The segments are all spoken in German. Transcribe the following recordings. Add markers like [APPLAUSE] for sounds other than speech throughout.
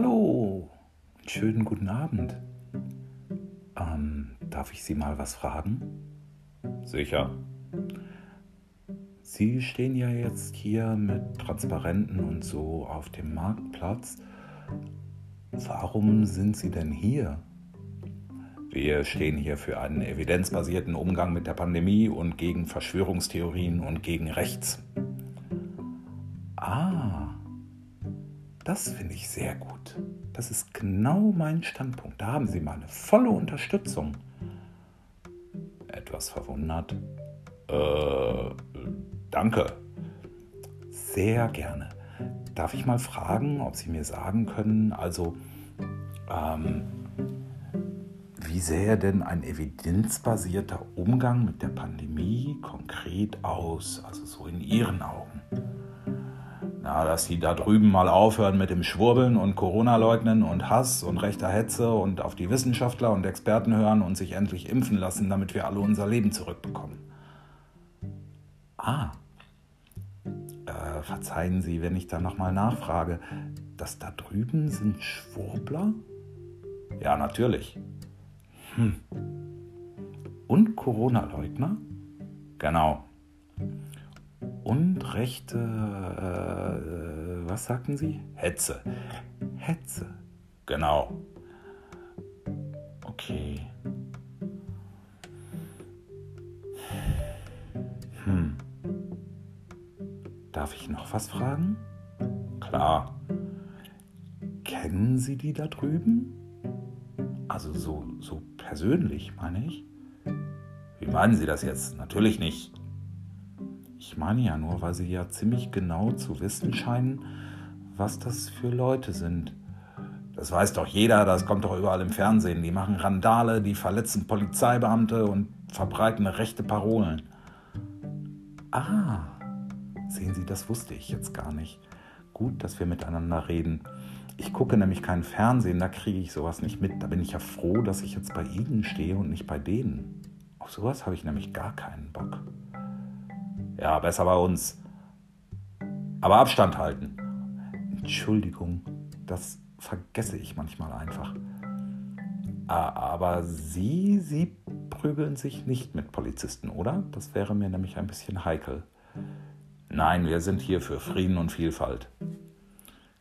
Hallo, schönen guten Abend. Ähm, darf ich Sie mal was fragen? Sicher. Sie stehen ja jetzt hier mit Transparenten und so auf dem Marktplatz. Warum sind Sie denn hier? Wir stehen hier für einen evidenzbasierten Umgang mit der Pandemie und gegen Verschwörungstheorien und gegen rechts. Ah, das finde ich sehr gut. Das ist genau mein Standpunkt. Da haben Sie meine volle Unterstützung. Etwas verwundert. Äh, danke. Sehr gerne. Darf ich mal fragen, ob Sie mir sagen können, also, ähm, wie sähe denn ein evidenzbasierter Umgang mit der Pandemie konkret aus, also so in Ihren Augen? Na, dass die da drüben mal aufhören mit dem Schwurbeln und Corona-Leugnen und Hass und rechter Hetze und auf die Wissenschaftler und Experten hören und sich endlich impfen lassen, damit wir alle unser Leben zurückbekommen. Ah, äh, verzeihen Sie, wenn ich da nochmal nachfrage, dass da drüben sind Schwurbler? Ja, natürlich. Hm. Und Corona-Leugner? Genau und rechte, äh, was sagten Sie? Hetze. Hetze. Genau. Okay. Hm. Darf ich noch was fragen? Klar. Kennen Sie die da drüben? Also so, so persönlich, meine ich. Wie meinen Sie das jetzt? Natürlich nicht. Ich meine ja nur, weil sie ja ziemlich genau zu wissen scheinen, was das für Leute sind. Das weiß doch jeder, das kommt doch überall im Fernsehen. Die machen Randale, die verletzen Polizeibeamte und verbreiten rechte Parolen. Ah, sehen Sie, das wusste ich jetzt gar nicht. Gut, dass wir miteinander reden. Ich gucke nämlich kein Fernsehen, da kriege ich sowas nicht mit. Da bin ich ja froh, dass ich jetzt bei Ihnen stehe und nicht bei denen. Auf sowas habe ich nämlich gar keinen Bock. Ja, besser bei uns. Aber Abstand halten. Entschuldigung, das vergesse ich manchmal einfach. Aber Sie, Sie prügeln sich nicht mit Polizisten, oder? Das wäre mir nämlich ein bisschen heikel. Nein, wir sind hier für Frieden und Vielfalt.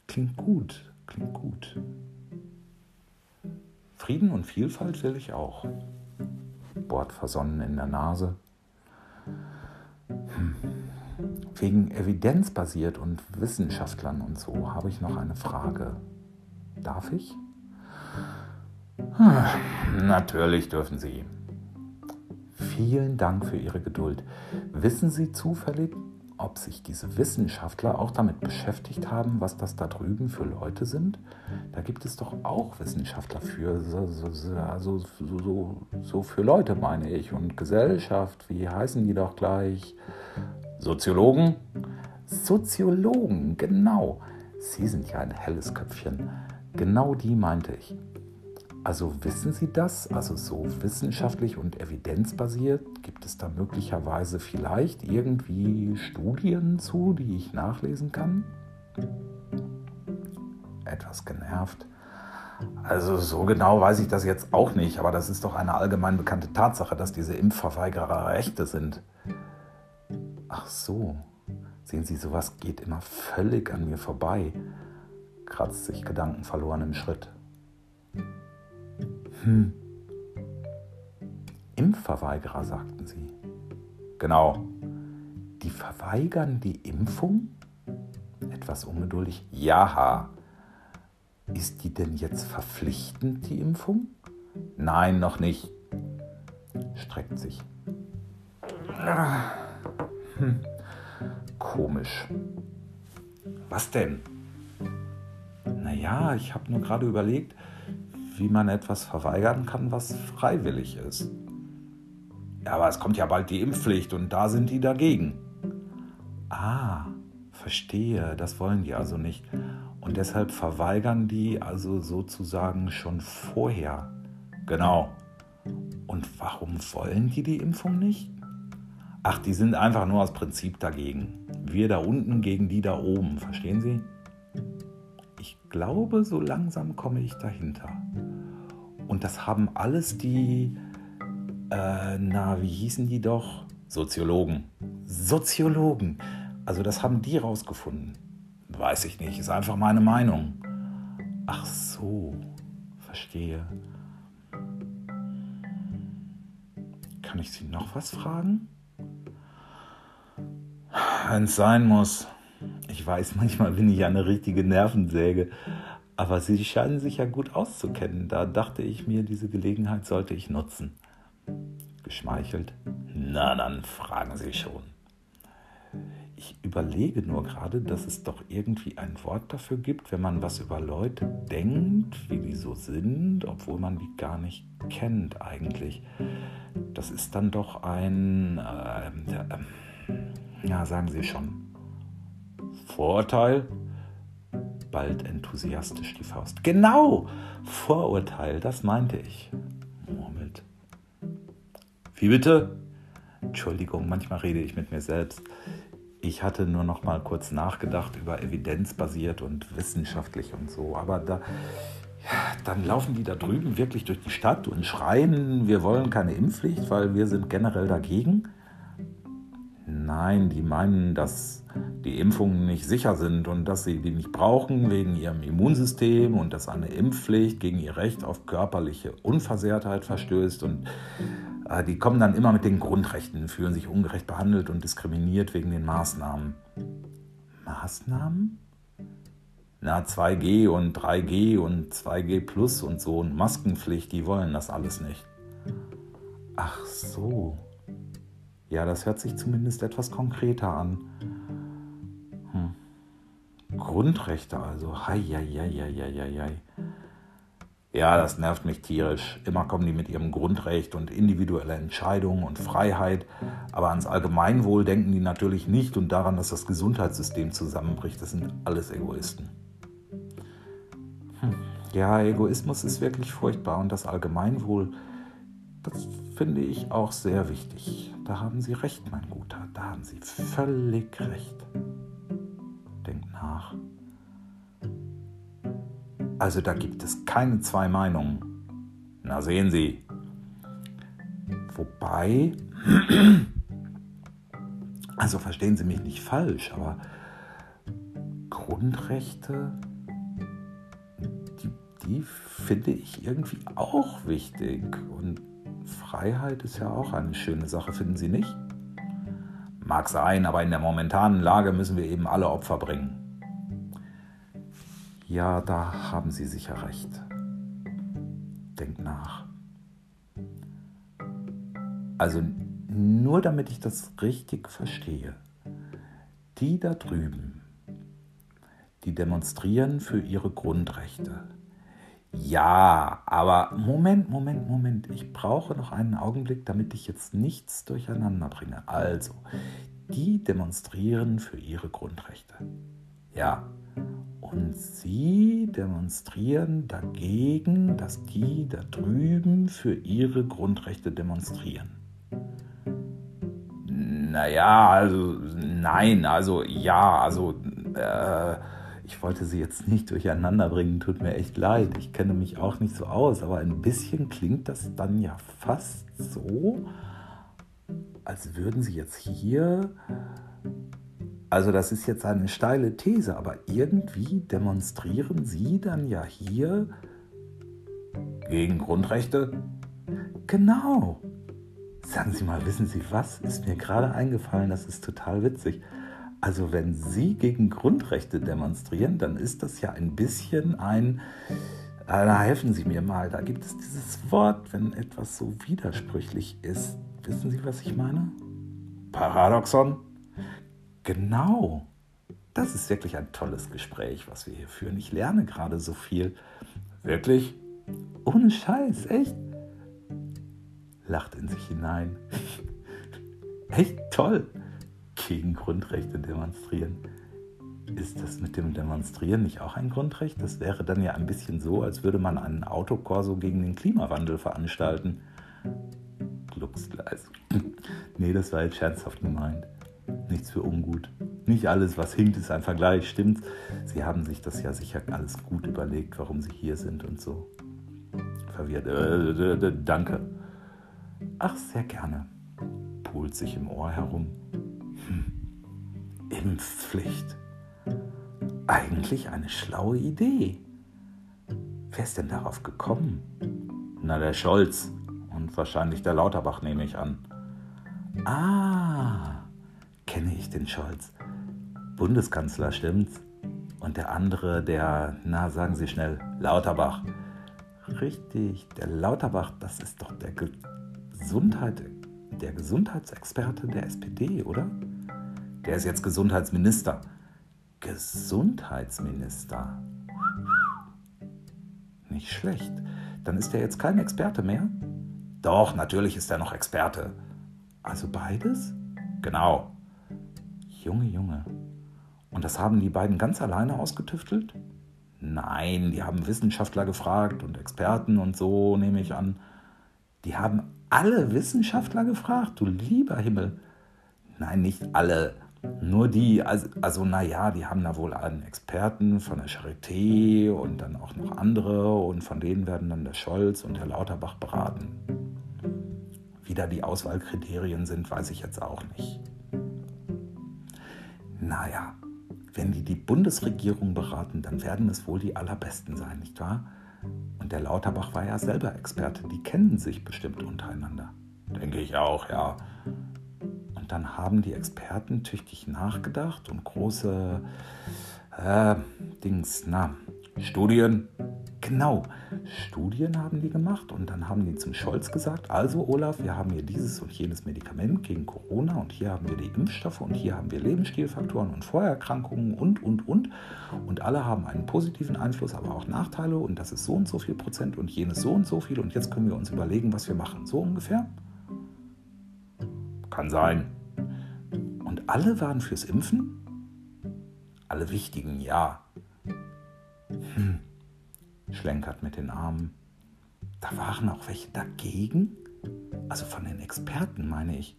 Klingt gut, klingt gut. Frieden und Vielfalt will ich auch. Bohrt versonnen in der Nase. Wegen evidenzbasiert und Wissenschaftlern und so habe ich noch eine Frage. Darf ich? Hm, natürlich dürfen Sie. Vielen Dank für Ihre Geduld. Wissen Sie zufällig, ob sich diese Wissenschaftler auch damit beschäftigt haben, was das da drüben für Leute sind. Da gibt es doch auch Wissenschaftler für, so, so, also so, so für Leute meine ich. Und Gesellschaft, wie heißen die doch gleich? Soziologen? Soziologen, genau. Sie sind ja ein helles Köpfchen. Genau die meinte ich. Also wissen Sie das? Also so wissenschaftlich und evidenzbasiert? Gibt es da möglicherweise vielleicht irgendwie Studien zu, die ich nachlesen kann? Etwas genervt. Also so genau weiß ich das jetzt auch nicht, aber das ist doch eine allgemein bekannte Tatsache, dass diese Impfverweigerer Rechte sind. Ach so. Sehen Sie, sowas geht immer völlig an mir vorbei. Kratzt sich Gedanken verloren im Schritt. Hm. Impfverweigerer, sagten Sie. Genau. Die verweigern die Impfung? Etwas ungeduldig. Ja. Ist die denn jetzt verpflichtend, die Impfung? Nein, noch nicht. Streckt sich. Hm. Komisch. Was denn? Naja, ich habe nur gerade überlegt, wie man etwas verweigern kann, was freiwillig ist. Ja, aber es kommt ja bald die Impfpflicht und da sind die dagegen. Ah, verstehe, das wollen die also nicht. Und deshalb verweigern die also sozusagen schon vorher. Genau. Und warum wollen die die Impfung nicht? Ach, die sind einfach nur aus Prinzip dagegen. Wir da unten gegen die da oben, verstehen Sie? Ich glaube, so langsam komme ich dahinter. Und das haben alles die, äh, na, wie hießen die doch? Soziologen. Soziologen. Also das haben die rausgefunden. Weiß ich nicht, ist einfach meine Meinung. Ach so, verstehe. Kann ich Sie noch was fragen? Wenn es sein muss. Ich weiß, manchmal bin ich eine richtige Nervensäge. Aber Sie scheinen sich ja gut auszukennen. Da dachte ich mir, diese Gelegenheit sollte ich nutzen. Geschmeichelt. Na, dann fragen Sie schon. Ich überlege nur gerade, dass es doch irgendwie ein Wort dafür gibt, wenn man was über Leute denkt, wie die so sind, obwohl man die gar nicht kennt eigentlich. Das ist dann doch ein, äh, äh, ja, sagen Sie schon, Vorurteil? Bald enthusiastisch die Faust. Genau, Vorurteil, das meinte ich. Murmelt. Wie bitte? Entschuldigung, manchmal rede ich mit mir selbst. Ich hatte nur noch mal kurz nachgedacht über evidenzbasiert und wissenschaftlich und so, aber da, dann laufen die da drüben wirklich durch die Stadt und schreien, wir wollen keine Impfpflicht, weil wir sind generell dagegen. Nein, die meinen, dass die Impfungen nicht sicher sind und dass sie die nicht brauchen wegen ihrem Immunsystem und dass eine Impfpflicht gegen ihr Recht auf körperliche Unversehrtheit verstößt und äh, die kommen dann immer mit den Grundrechten, fühlen sich ungerecht behandelt und diskriminiert wegen den Maßnahmen. Maßnahmen? Na, 2G und 3G und 2G Plus und so und Maskenpflicht, die wollen das alles nicht. Ach so. Ja, das hört sich zumindest etwas konkreter an. Hm. Grundrechte also. Hei, hei, hei, hei, hei. Ja, das nervt mich tierisch. Immer kommen die mit ihrem Grundrecht und individuelle Entscheidungen und Freiheit. Aber ans Allgemeinwohl denken die natürlich nicht und daran, dass das Gesundheitssystem zusammenbricht. Das sind alles Egoisten. Hm. Ja, Egoismus ist wirklich furchtbar und das Allgemeinwohl, das finde ich auch sehr wichtig. Da haben Sie recht, mein Guter, da haben Sie völlig recht. Denkt nach. Also da gibt es keine zwei Meinungen. Na sehen Sie. Wobei, [CLEARS THROAT] also verstehen Sie mich nicht falsch, aber Grundrechte, die, die finde ich irgendwie auch wichtig. Und Freiheit ist ja auch eine schöne Sache, finden Sie nicht? Mag sein, aber in der momentanen Lage müssen wir eben alle Opfer bringen. Ja, da haben Sie sicher recht. Denk nach. Also nur damit ich das richtig verstehe. Die da drüben, die demonstrieren für ihre Grundrechte. Ja, aber Moment, Moment, Moment. Ich brauche noch einen Augenblick, damit ich jetzt nichts durcheinander bringe. Also, die demonstrieren für ihre Grundrechte. Ja, und sie demonstrieren dagegen, dass die da drüben für ihre Grundrechte demonstrieren. Naja, also nein, also ja, also äh, ich wollte sie jetzt nicht durcheinander bringen, tut mir echt leid. Ich kenne mich auch nicht so aus, aber ein bisschen klingt das dann ja fast so, als würden sie jetzt hier also das ist jetzt eine steile These, aber irgendwie demonstrieren Sie dann ja hier gegen Grundrechte? Genau. Sagen Sie mal, wissen Sie was? Ist mir gerade eingefallen, das ist total witzig. Also wenn Sie gegen Grundrechte demonstrieren, dann ist das ja ein bisschen ein... Da helfen Sie mir mal, da gibt es dieses Wort, wenn etwas so widersprüchlich ist. Wissen Sie, was ich meine? Paradoxon? Genau. Das ist wirklich ein tolles Gespräch, was wir hier führen. Ich lerne gerade so viel. Wirklich? Ohne Scheiß, echt? Lacht in sich hinein. [LAUGHS] echt toll. Gegen Grundrechte demonstrieren. Ist das mit dem Demonstrieren nicht auch ein Grundrecht? Das wäre dann ja ein bisschen so, als würde man einen Autokorso gegen den Klimawandel veranstalten. Glücksgleis. [LAUGHS] nee, das war jetzt scherzhaft gemeint. Nichts für ungut. Nicht alles, was hinkt, ist ein Vergleich, stimmt. Sie haben sich das ja sicher alles gut überlegt, warum Sie hier sind und so. Verwirrt. Äh, danke. Ach, sehr gerne. Pult sich im Ohr herum. Impfpflicht. Eigentlich eine schlaue Idee. Wer ist denn darauf gekommen? Na, der Scholz. Und wahrscheinlich der Lauterbach, nehme ich an. Ah, kenne ich den Scholz. Bundeskanzler, stimmt's? Und der andere, der, na, sagen Sie schnell, Lauterbach. Richtig, der Lauterbach, das ist doch der Gesundheit, der Gesundheitsexperte der SPD, oder? Der ist jetzt Gesundheitsminister. Gesundheitsminister. Nicht schlecht. Dann ist er jetzt kein Experte mehr? Doch, natürlich ist er noch Experte. Also beides? Genau. Junge, Junge. Und das haben die beiden ganz alleine ausgetüftelt? Nein, die haben Wissenschaftler gefragt und Experten und so, nehme ich an. Die haben alle Wissenschaftler gefragt, du lieber Himmel. Nein, nicht alle. Nur die, also, also naja, die haben da wohl einen Experten von der Charité und dann auch noch andere und von denen werden dann der Scholz und der Lauterbach beraten. Wie da die Auswahlkriterien sind, weiß ich jetzt auch nicht. Naja, wenn die die Bundesregierung beraten, dann werden es wohl die allerbesten sein, nicht wahr? Und der Lauterbach war ja selber Experte, die kennen sich bestimmt untereinander. Denke ich auch, ja. Und dann haben die Experten tüchtig nachgedacht und große äh, Dings, na, Studien Genau, Studien haben die gemacht und dann haben die zum Scholz gesagt, also Olaf, wir haben hier dieses und jenes Medikament gegen Corona und hier haben wir die Impfstoffe und hier haben wir Lebensstilfaktoren und Vorerkrankungen und, und, und. Und alle haben einen positiven Einfluss, aber auch Nachteile und das ist so und so viel Prozent und jenes so und so viel und jetzt können wir uns überlegen, was wir machen. So ungefähr? Kann sein. Und alle waren fürs Impfen? Alle wichtigen, ja. Hm schlenkert mit den Armen. Da waren auch welche dagegen? Also von den Experten meine ich.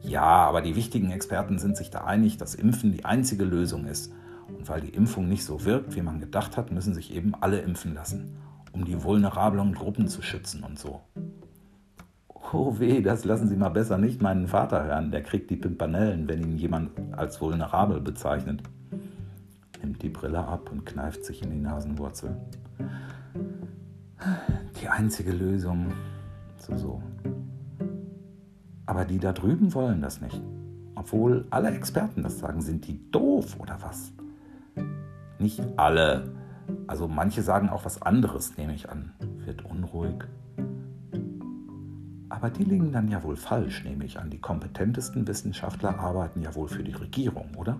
Ja, aber die wichtigen Experten sind sich da einig, dass Impfen die einzige Lösung ist. Und weil die Impfung nicht so wirkt, wie man gedacht hat, müssen sich eben alle impfen lassen, um die vulnerablen Gruppen zu schützen und so. Oh weh, das lassen Sie mal besser nicht meinen Vater hören, der kriegt die Pimpanellen, wenn ihn jemand als vulnerabel bezeichnet nimmt die Brille ab und kneift sich in die Nasenwurzel. Die einzige Lösung. So, so. Aber die da drüben wollen das nicht. Obwohl alle Experten das sagen. Sind die doof oder was? Nicht alle. Also manche sagen auch was anderes, nehme ich an. Wird unruhig. Aber die liegen dann ja wohl falsch, nehme ich an. Die kompetentesten Wissenschaftler arbeiten ja wohl für die Regierung, oder?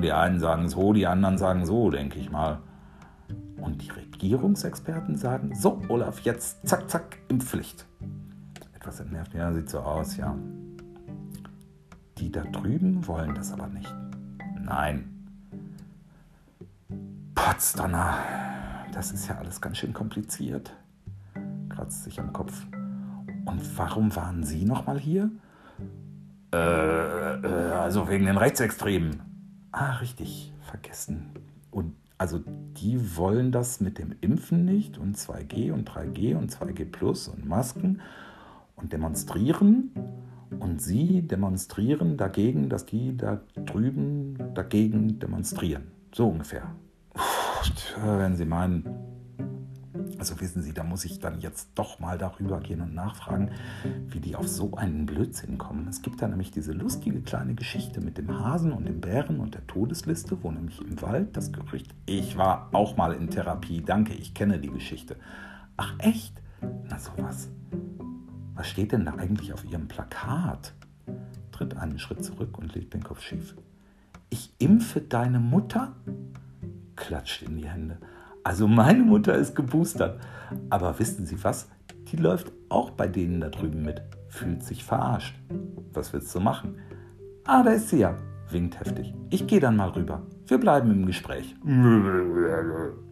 Die einen sagen so, die anderen sagen so, denke ich mal. Und die Regierungsexperten sagen, so, Olaf, jetzt zack, zack, Impfpflicht. Etwas entnervt, ja, sieht so aus, ja. Die da drüben wollen das aber nicht. Nein. Potsdammer, das ist ja alles ganz schön kompliziert. Kratzt sich am Kopf. Und warum waren Sie nochmal hier? Äh, äh, also wegen den Rechtsextremen. Ah, richtig, vergessen. Und also die wollen das mit dem Impfen nicht und 2G und 3G und 2G Plus und Masken und demonstrieren. Und sie demonstrieren dagegen, dass die da drüben dagegen demonstrieren. So ungefähr. Wenn Sie meinen, also wissen Sie, da muss ich dann jetzt doch mal darüber gehen und nachfragen, wie die auf so einen Blödsinn kommen. Es gibt da nämlich diese lustige kleine Geschichte mit dem Hasen und dem Bären und der Todesliste, wo nämlich im Wald das Gerücht, ich war auch mal in Therapie, danke, ich kenne die Geschichte. Ach echt? Na sowas. Was steht denn da eigentlich auf Ihrem Plakat? Tritt einen Schritt zurück und legt den Kopf schief. Ich impfe deine Mutter? Klatscht in die Hände. Also meine Mutter ist geboostert. Aber wissen Sie was? Die läuft auch bei denen da drüben mit. Fühlt sich verarscht. Was willst du machen? Ah, da ist sie ja. Winkt heftig. Ich gehe dann mal rüber. Wir bleiben im Gespräch. [LAUGHS]